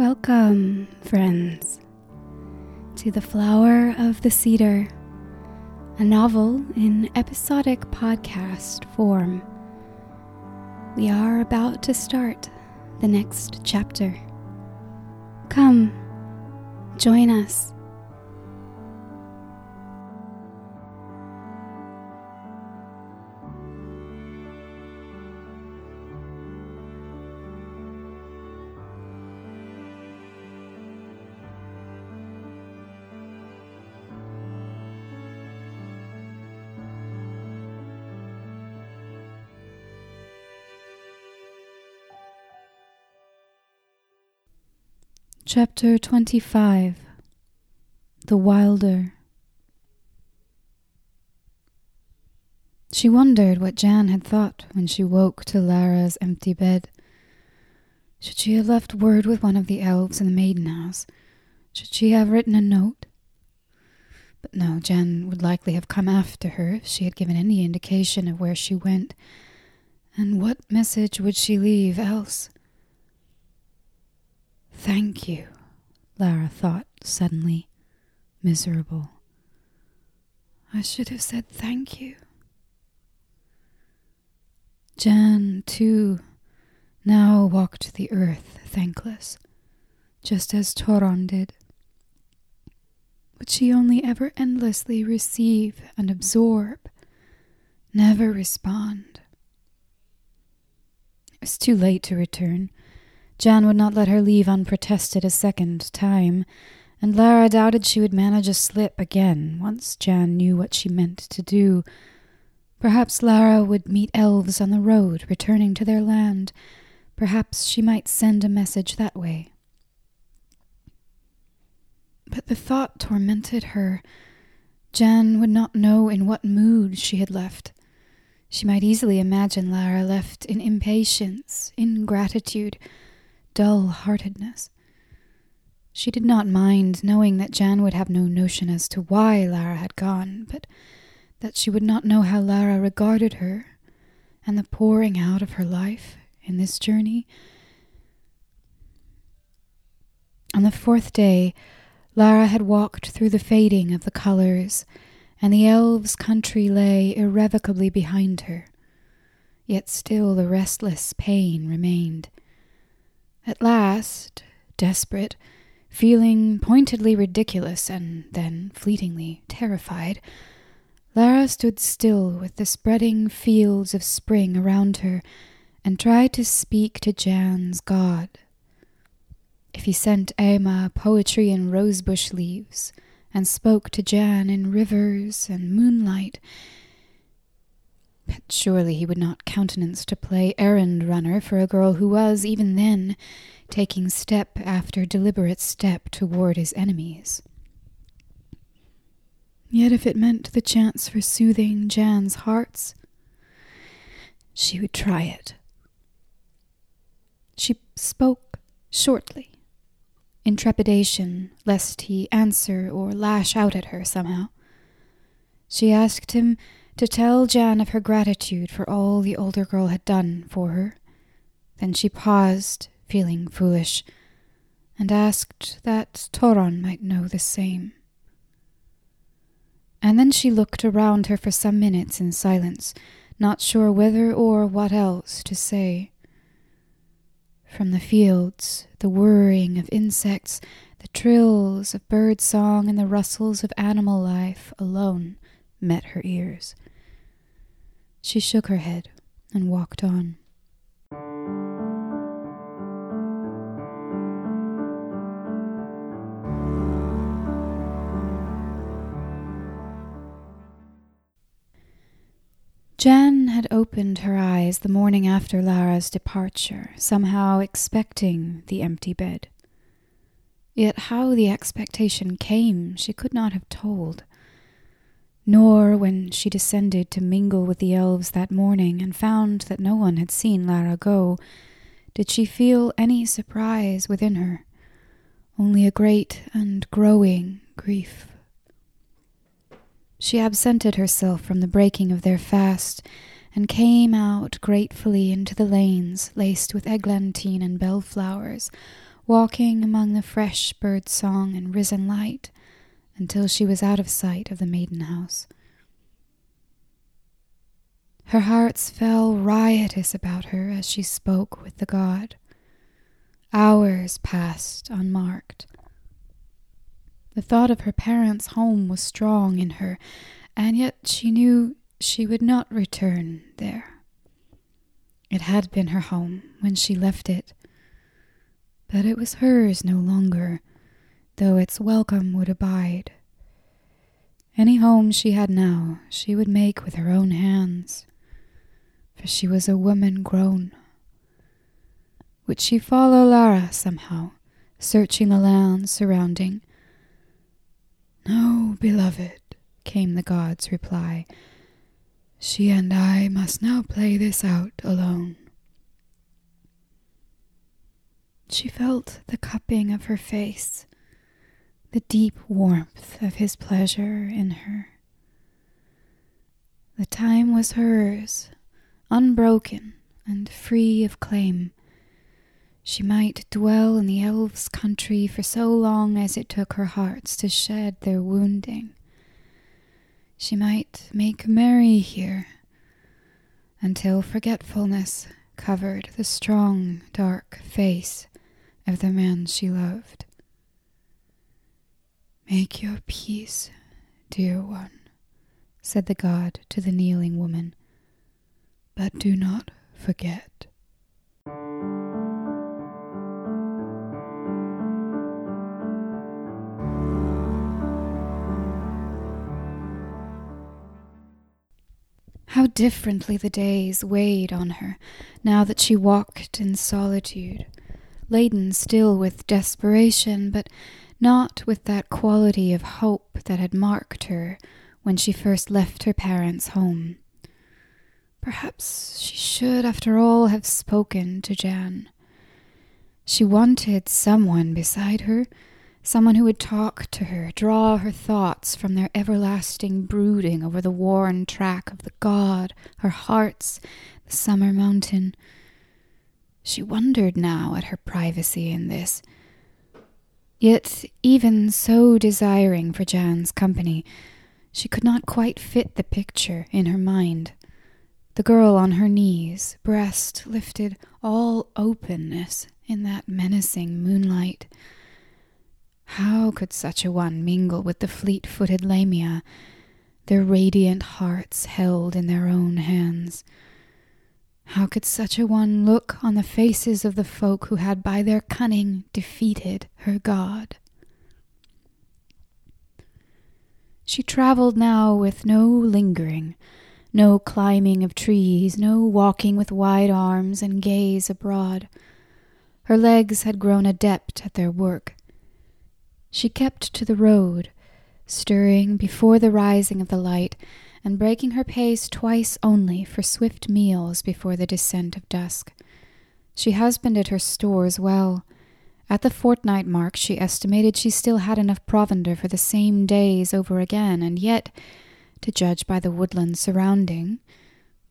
Welcome, friends, to The Flower of the Cedar, a novel in episodic podcast form. We are about to start the next chapter. Come, join us. Chapter 25 The Wilder She wondered what Jan had thought when she woke to Lara's empty bed. Should she have left word with one of the elves in the maiden house? Should she have written a note? But no, Jan would likely have come after her if she had given any indication of where she went. And what message would she leave else? Thank you, Lara thought suddenly, miserable. I should have said thank you. Jan, too, now walked the earth thankless, just as Toron did. Would she only ever endlessly receive and absorb, never respond? It was too late to return. Jan would not let her leave unprotested a second time, and Lara doubted she would manage a slip again once Jan knew what she meant to do. Perhaps Lara would meet elves on the road returning to their land. Perhaps she might send a message that way. But the thought tormented her. Jan would not know in what mood she had left. She might easily imagine Lara left in impatience, ingratitude, dull heartedness. She did not mind knowing that Jan would have no notion as to why Lara had gone, but that she would not know how Lara regarded her and the pouring out of her life in this journey. On the fourth day, Lara had walked through the fading of the colors, and the elves' country lay irrevocably behind her. Yet still the restless pain remained. At last, desperate, feeling pointedly ridiculous and then fleetingly terrified, Lara stood still with the spreading fields of spring around her and tried to speak to Jan's God. If he sent Emma poetry in rosebush leaves and spoke to Jan in rivers and moonlight, but surely he would not countenance to play errand runner for a girl who was, even then, taking step after deliberate step toward his enemies. Yet if it meant the chance for soothing Jan's hearts, she would try it. She spoke shortly, in trepidation lest he answer or lash out at her somehow. She asked him to tell Jan of her gratitude for all the older girl had done for her. Then she paused, feeling foolish, and asked that Toron might know the same. And then she looked around her for some minutes in silence, not sure whether or what else to say. From the fields, the whirring of insects, the trills of bird song, and the rustles of animal life alone met her ears. She shook her head and walked on. Jan had opened her eyes the morning after Lara's departure, somehow expecting the empty bed. Yet how the expectation came she could not have told nor when she descended to mingle with the elves that morning and found that no one had seen Lara go, did she feel any surprise within her, only a great and growing grief. She absented herself from the breaking of their fast and came out gratefully into the lanes laced with eglantine and bellflowers, walking among the fresh bird song and risen light until she was out of sight of the maiden house. Her hearts fell riotous about her as she spoke with the god. Hours passed unmarked. The thought of her parents' home was strong in her, and yet she knew she would not return there. It had been her home when she left it, but it was hers no longer, though its welcome would abide. Any home she had now she would make with her own hands for she was a woman grown. Would she follow Lara somehow, searching the land surrounding? No, beloved, came the god's reply. She and I must now play this out alone. She felt the cupping of her face, the deep warmth of his pleasure in her. The time was hers, unbroken and free of claim. She might dwell in the elves' country for so long as it took her hearts to shed their wounding. She might make merry here until forgetfulness covered the strong, dark face of the man she loved. Make your peace, dear one, said the god to the kneeling woman but do not forget. How differently the days weighed on her now that she walked in solitude, laden still with desperation, but not with that quality of hope that had marked her when she first left her parents' home. Perhaps she should, after all, have spoken to Jan. She wanted someone beside her, someone who would talk to her, draw her thoughts from their everlasting brooding over the worn track of the god, her hearts, the summer mountain. She wondered now at her privacy in this. Yet, even so desiring for Jan's company, she could not quite fit the picture in her mind. The girl on her knees, breast lifted, all openness in that menacing moonlight. How could such a one mingle with the fleet footed Lamia, their radiant hearts held in their own hands? How could such a one look on the faces of the folk who had by their cunning defeated her god? She travelled now with no lingering no climbing of trees, no walking with wide arms and gaze abroad. Her legs had grown adept at their work. She kept to the road, stirring before the rising of the light, and breaking her pace twice only for swift meals before the descent of dusk. She husbanded her stores well. At the fortnight mark, she estimated she still had enough provender for the same days over again, and yet to judge by the woodland surrounding.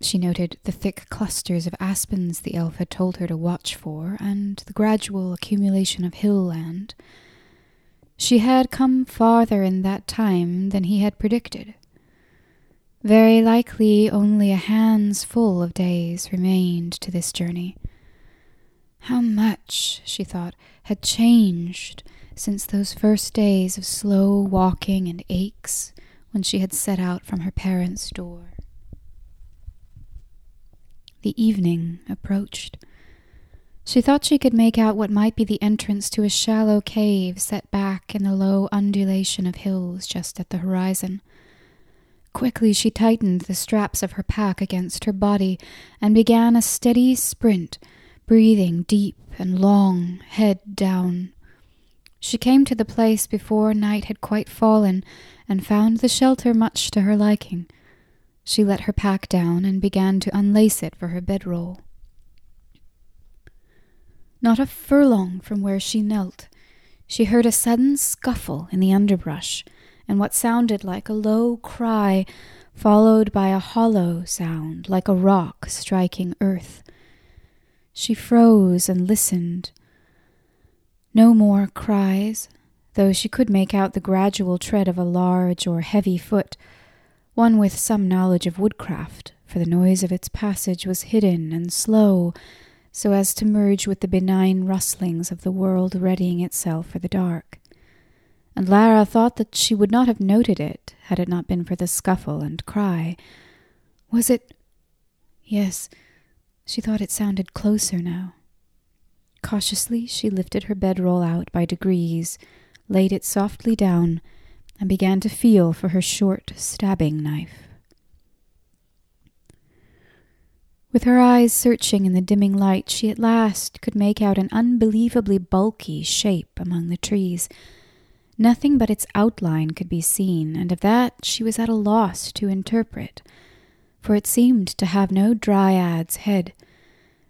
She noted the thick clusters of aspens the elf had told her to watch for, and the gradual accumulation of hill land. She had come farther in that time than he had predicted. Very likely only a hand's full of days remained to this journey. How much, she thought, had changed since those first days of slow walking and aches when she had set out from her parents' door. The evening approached. She thought she could make out what might be the entrance to a shallow cave set back in the low undulation of hills just at the horizon. Quickly she tightened the straps of her pack against her body and began a steady sprint, breathing deep and long, head down. She came to the place before night had quite fallen and found the shelter much to her liking. She let her pack down and began to unlace it for her bedroll. Not a furlong from where she knelt, she heard a sudden scuffle in the underbrush, and what sounded like a low cry, followed by a hollow sound like a rock striking earth. She froze and listened. No more cries, though she could make out the gradual tread of a large or heavy foot, one with some knowledge of woodcraft, for the noise of its passage was hidden and slow, so as to merge with the benign rustlings of the world readying itself for the dark. And Lara thought that she would not have noted it had it not been for the scuffle and cry. Was it? Yes, she thought it sounded closer now. Cautiously, she lifted her bedroll out by degrees, laid it softly down, and began to feel for her short stabbing knife. With her eyes searching in the dimming light, she at last could make out an unbelievably bulky shape among the trees. Nothing but its outline could be seen, and of that she was at a loss to interpret, for it seemed to have no dryad's head,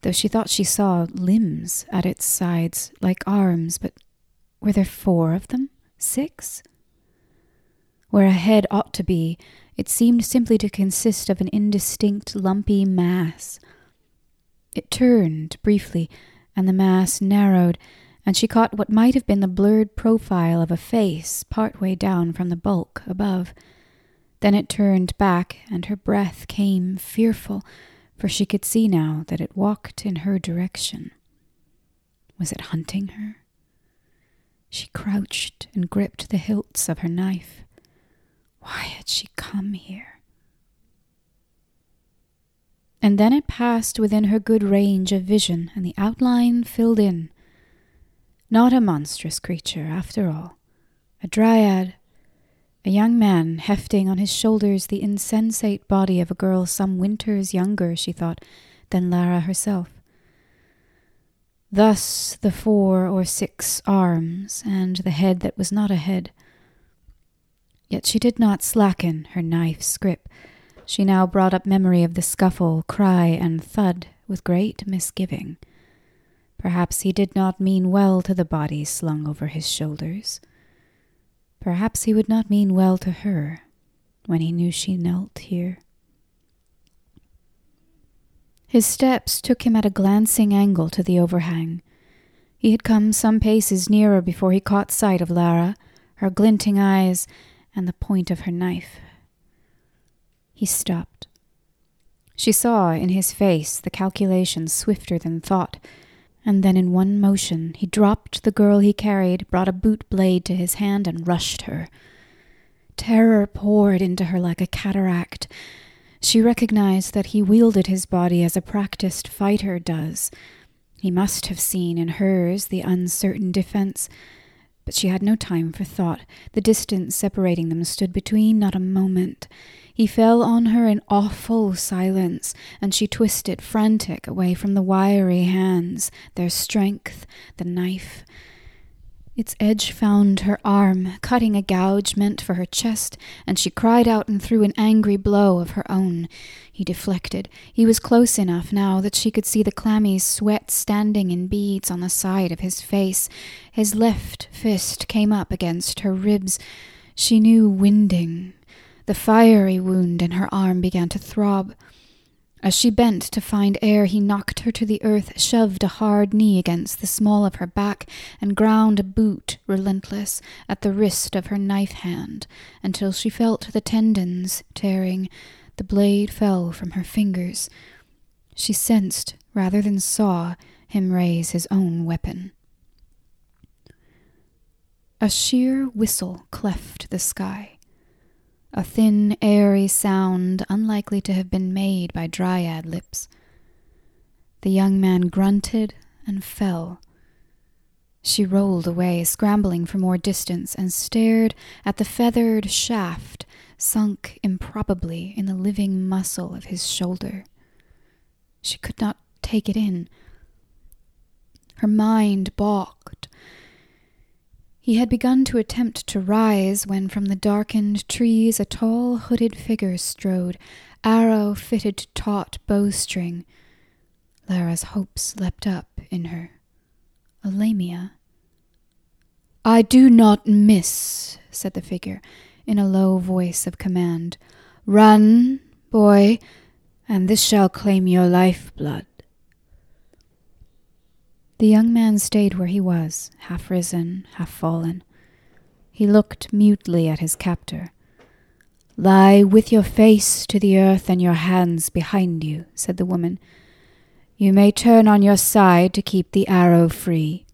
though she thought she saw limbs at its sides like arms, but were there four of them? Six? Where a head ought to be, it seemed simply to consist of an indistinct, lumpy mass. It turned briefly, and the mass narrowed, and she caught what might have been the blurred profile of a face part way down from the bulk above. Then it turned back, and her breath came fearful, for she could see now that it walked in her direction. Was it hunting her? She crouched and gripped the hilts of her knife. Why had she come here? And then it passed within her good range of vision, and the outline filled in. Not a monstrous creature, after all. A dryad. A young man hefting on his shoulders the insensate body of a girl some winters younger, she thought, than Lara herself. Thus the four or six arms, and the head that was not a head. Yet she did not slacken her knife's grip. She now brought up memory of the scuffle, cry, and thud with great misgiving. Perhaps he did not mean well to the body slung over his shoulders. Perhaps he would not mean well to her when he knew she knelt here. His steps took him at a glancing angle to the overhang. He had come some paces nearer before he caught sight of Lara, her glinting eyes, and the point of her knife. He stopped. She saw in his face the calculation swifter than thought, and then in one motion he dropped the girl he carried, brought a boot blade to his hand, and rushed her. Terror poured into her like a cataract. She recognized that he wielded his body as a practiced fighter does. He must have seen in hers the uncertain defense but she had no time for thought. The distance separating them stood between not a moment. He fell on her in awful silence, and she twisted, frantic, away from the wiry hands, their strength, the knife, its edge found her arm, cutting a gouge meant for her chest, and she cried out and threw an angry blow of her own. He deflected. He was close enough now that she could see the clammy sweat standing in beads on the side of his face. His left fist came up against her ribs. She knew winding. The fiery wound in her arm began to throb. As she bent to find air, he knocked her to the earth, shoved a hard knee against the small of her back, and ground a boot, relentless, at the wrist of her knife hand, until she felt the tendons tearing. The blade fell from her fingers. She sensed, rather than saw, him raise his own weapon. A sheer whistle cleft the sky a thin, airy sound unlikely to have been made by dryad lips. The young man grunted and fell. She rolled away, scrambling for more distance, and stared at the feathered shaft sunk improbably in the living muscle of his shoulder. She could not take it in. Her mind balked he had begun to attempt to rise when from the darkened trees a tall hooded figure strode, arrow fitted to taut bowstring. Lara's hopes leapt up in her. A Lamia. I do not miss, said the figure, in a low voice of command. Run, boy, and this shall claim your life blood. The young man stayed where he was, half risen, half fallen. He looked mutely at his captor. Lie with your face to the earth and your hands behind you, said the woman. You may turn on your side to keep the arrow free.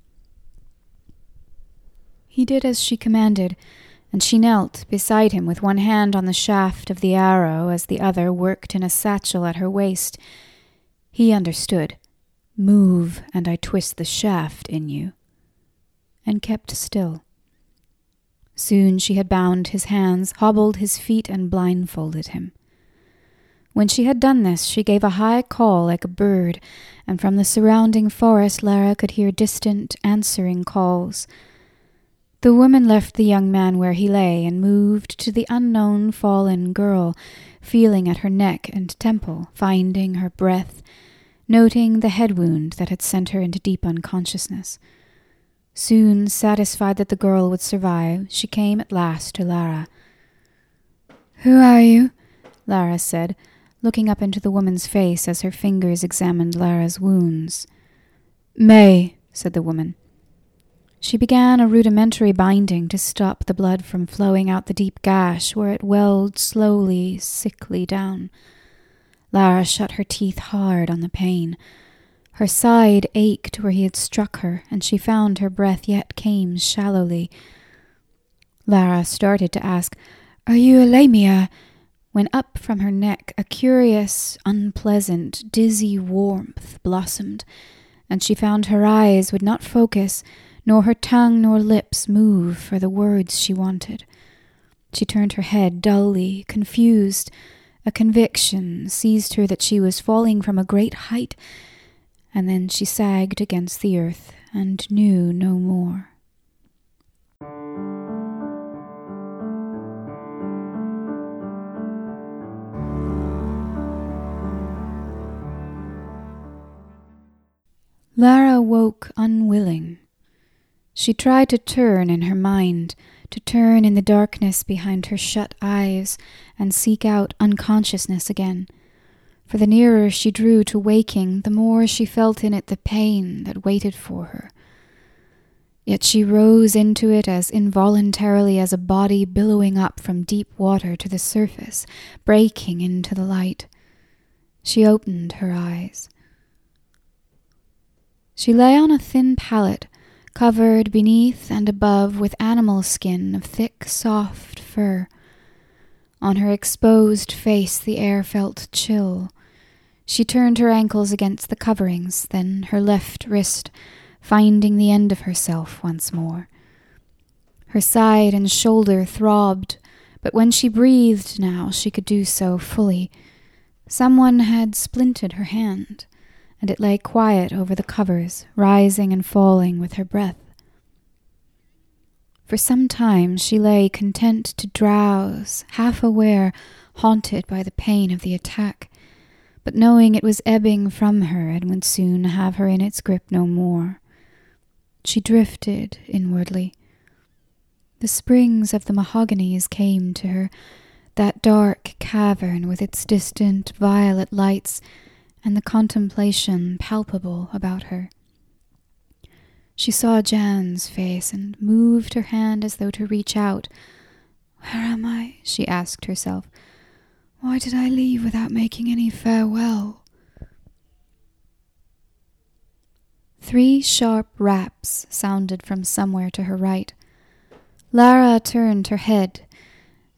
He did as she commanded, and she knelt beside him with one hand on the shaft of the arrow as the other worked in a satchel at her waist. He understood. Move, and I twist the shaft in you. And kept still. Soon she had bound his hands, hobbled his feet, and blindfolded him. When she had done this, she gave a high call like a bird, and from the surrounding forest Lara could hear distant, answering calls. The woman left the young man where he lay and moved to the unknown fallen girl, feeling at her neck and temple, finding her breath, noting the head wound that had sent her into deep unconsciousness. Soon, satisfied that the girl would survive, she came at last to Lara. Who are you? Lara said, looking up into the woman's face as her fingers examined Lara's wounds. May, said the woman. She began a rudimentary binding to stop the blood from flowing out the deep gash where it welled slowly, sickly down. Lara shut her teeth hard on the pain. Her side ached where he had struck her, and she found her breath yet came shallowly. Lara started to ask, Are you Lamia? when up from her neck a curious, unpleasant, dizzy warmth blossomed, and she found her eyes would not focus nor her tongue nor lips move for the words she wanted. She turned her head dully, confused. A conviction seized her that she was falling from a great height, and then she sagged against the earth and knew no more. Lara woke unwilling. She tried to turn in her mind, to turn in the darkness behind her shut eyes, and seek out unconsciousness again. For the nearer she drew to waking, the more she felt in it the pain that waited for her. Yet she rose into it as involuntarily as a body billowing up from deep water to the surface, breaking into the light. She opened her eyes. She lay on a thin pallet covered beneath and above with animal skin of thick, soft fur. On her exposed face the air felt chill. She turned her ankles against the coverings, then her left wrist, finding the end of herself once more. Her side and shoulder throbbed, but when she breathed now she could do so fully. Someone had splinted her hand and it lay quiet over the covers, rising and falling with her breath. For some time she lay content to drowse, half aware, haunted by the pain of the attack, but knowing it was ebbing from her and would soon have her in its grip no more. She drifted inwardly. The springs of the mahoganies came to her, that dark cavern with its distant violet lights and the contemplation palpable about her. She saw Jan's face and moved her hand as though to reach out. Where am I? she asked herself. Why did I leave without making any farewell? Three sharp raps sounded from somewhere to her right. Lara turned her head,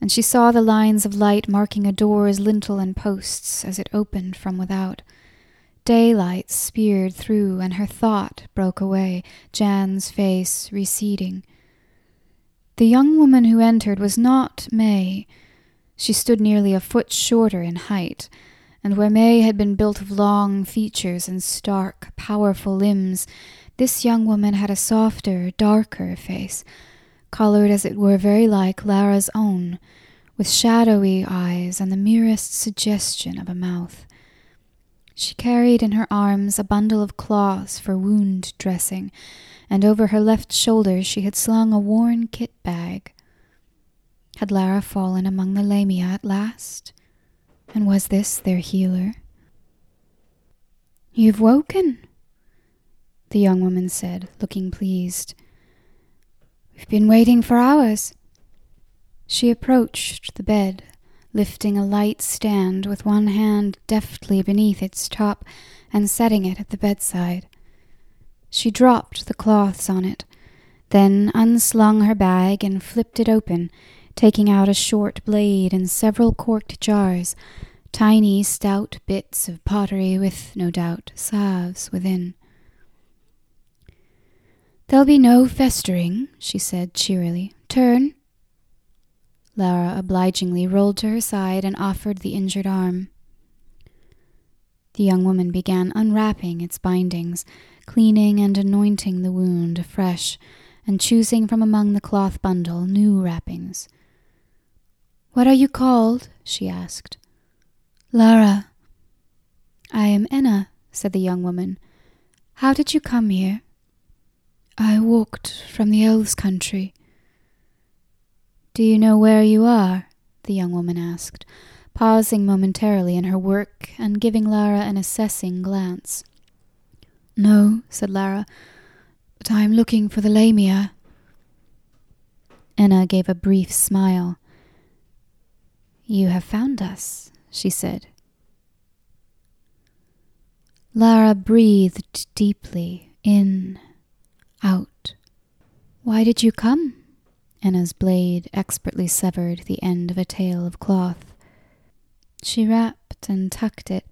and she saw the lines of light marking a door's lintel and posts as it opened from without. Daylight speared through, and her thought broke away, Jan's face receding. The young woman who entered was not May. She stood nearly a foot shorter in height, and where May had been built of long features and stark, powerful limbs, this young woman had a softer, darker face, colored as it were very like Lara's own, with shadowy eyes and the merest suggestion of a mouth. She carried in her arms a bundle of cloths for wound dressing, and over her left shoulder she had slung a worn kit bag. Had Lara fallen among the Lamia at last? And was this their healer? You've woken. the young woman said, looking pleased. We've been waiting for hours. She approached the bed, lifting a light stand with one hand deftly beneath its top and setting it at the bedside. She dropped the cloths on it, then unslung her bag and flipped it open, taking out a short blade and several corked jars, tiny stout bits of pottery with, no doubt, salves within. There'll be no festering, she said cheerily. Turn. Lara obligingly rolled to her side and offered the injured arm. The young woman began unwrapping its bindings, cleaning and anointing the wound afresh, and choosing from among the cloth bundle new wrappings. What are you called? she asked. Lara. I am Enna, said the young woman. How did you come here? I walked from the elves' country. Do you know where you are? the young woman asked, pausing momentarily in her work and giving Lara an assessing glance. No, said Lara, but I am looking for the Lamia. Enna gave a brief smile. You have found us, she said. Lara breathed deeply, in, out. Why did you come? Enna's blade expertly severed the end of a tail of cloth. She wrapped and tucked it,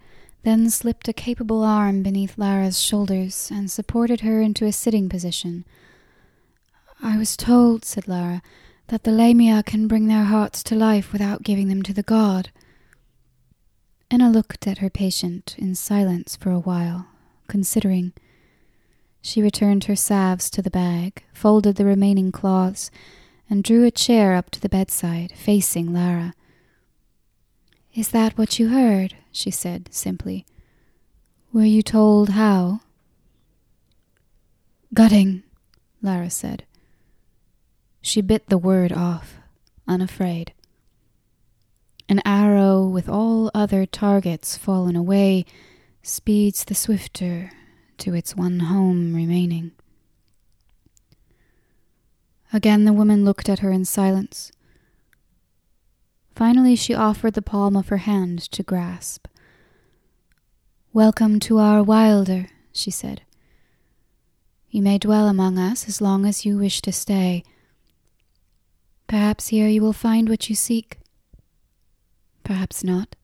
then slipped a capable arm beneath Lara's shoulders and supported her into a sitting position. I was told, said Lara, that the Lamia can bring their hearts to life without giving them to the god. Enna looked at her patient in silence for a while, considering. She returned her salves to the bag, folded the remaining cloths, and drew a chair up to the bedside, facing Lara. Is that what you heard? she said simply. Were you told how? Gutting, Lara said. She bit the word off, unafraid. An arrow with all other targets fallen away speeds the swifter to its one home remaining. Again the woman looked at her in silence. Finally, she offered the palm of her hand to grasp. Welcome to our wilder, she said. You may dwell among us as long as you wish to stay. Perhaps here you will find what you seek. Perhaps not.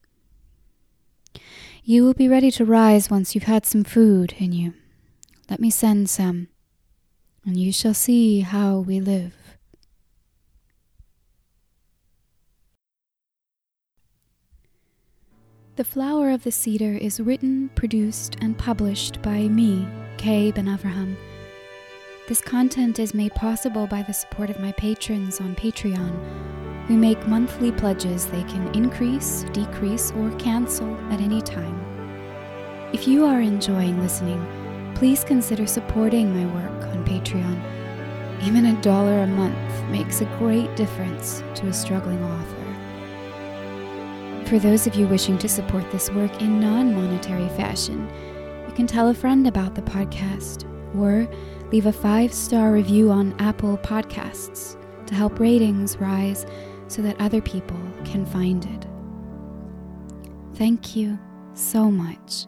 You will be ready to rise once you've had some food in you. Let me send some, and you shall see how we live. The Flower of the Cedar is written, produced, and published by me, Kay Ben Avraham. This content is made possible by the support of my patrons on Patreon, who make monthly pledges they can increase, decrease, or cancel at any time. If you are enjoying listening, please consider supporting my work on Patreon. Even a dollar a month makes a great difference to a struggling author. For those of you wishing to support this work in non monetary fashion, you can tell a friend about the podcast or leave a five star review on Apple Podcasts to help ratings rise so that other people can find it. Thank you so much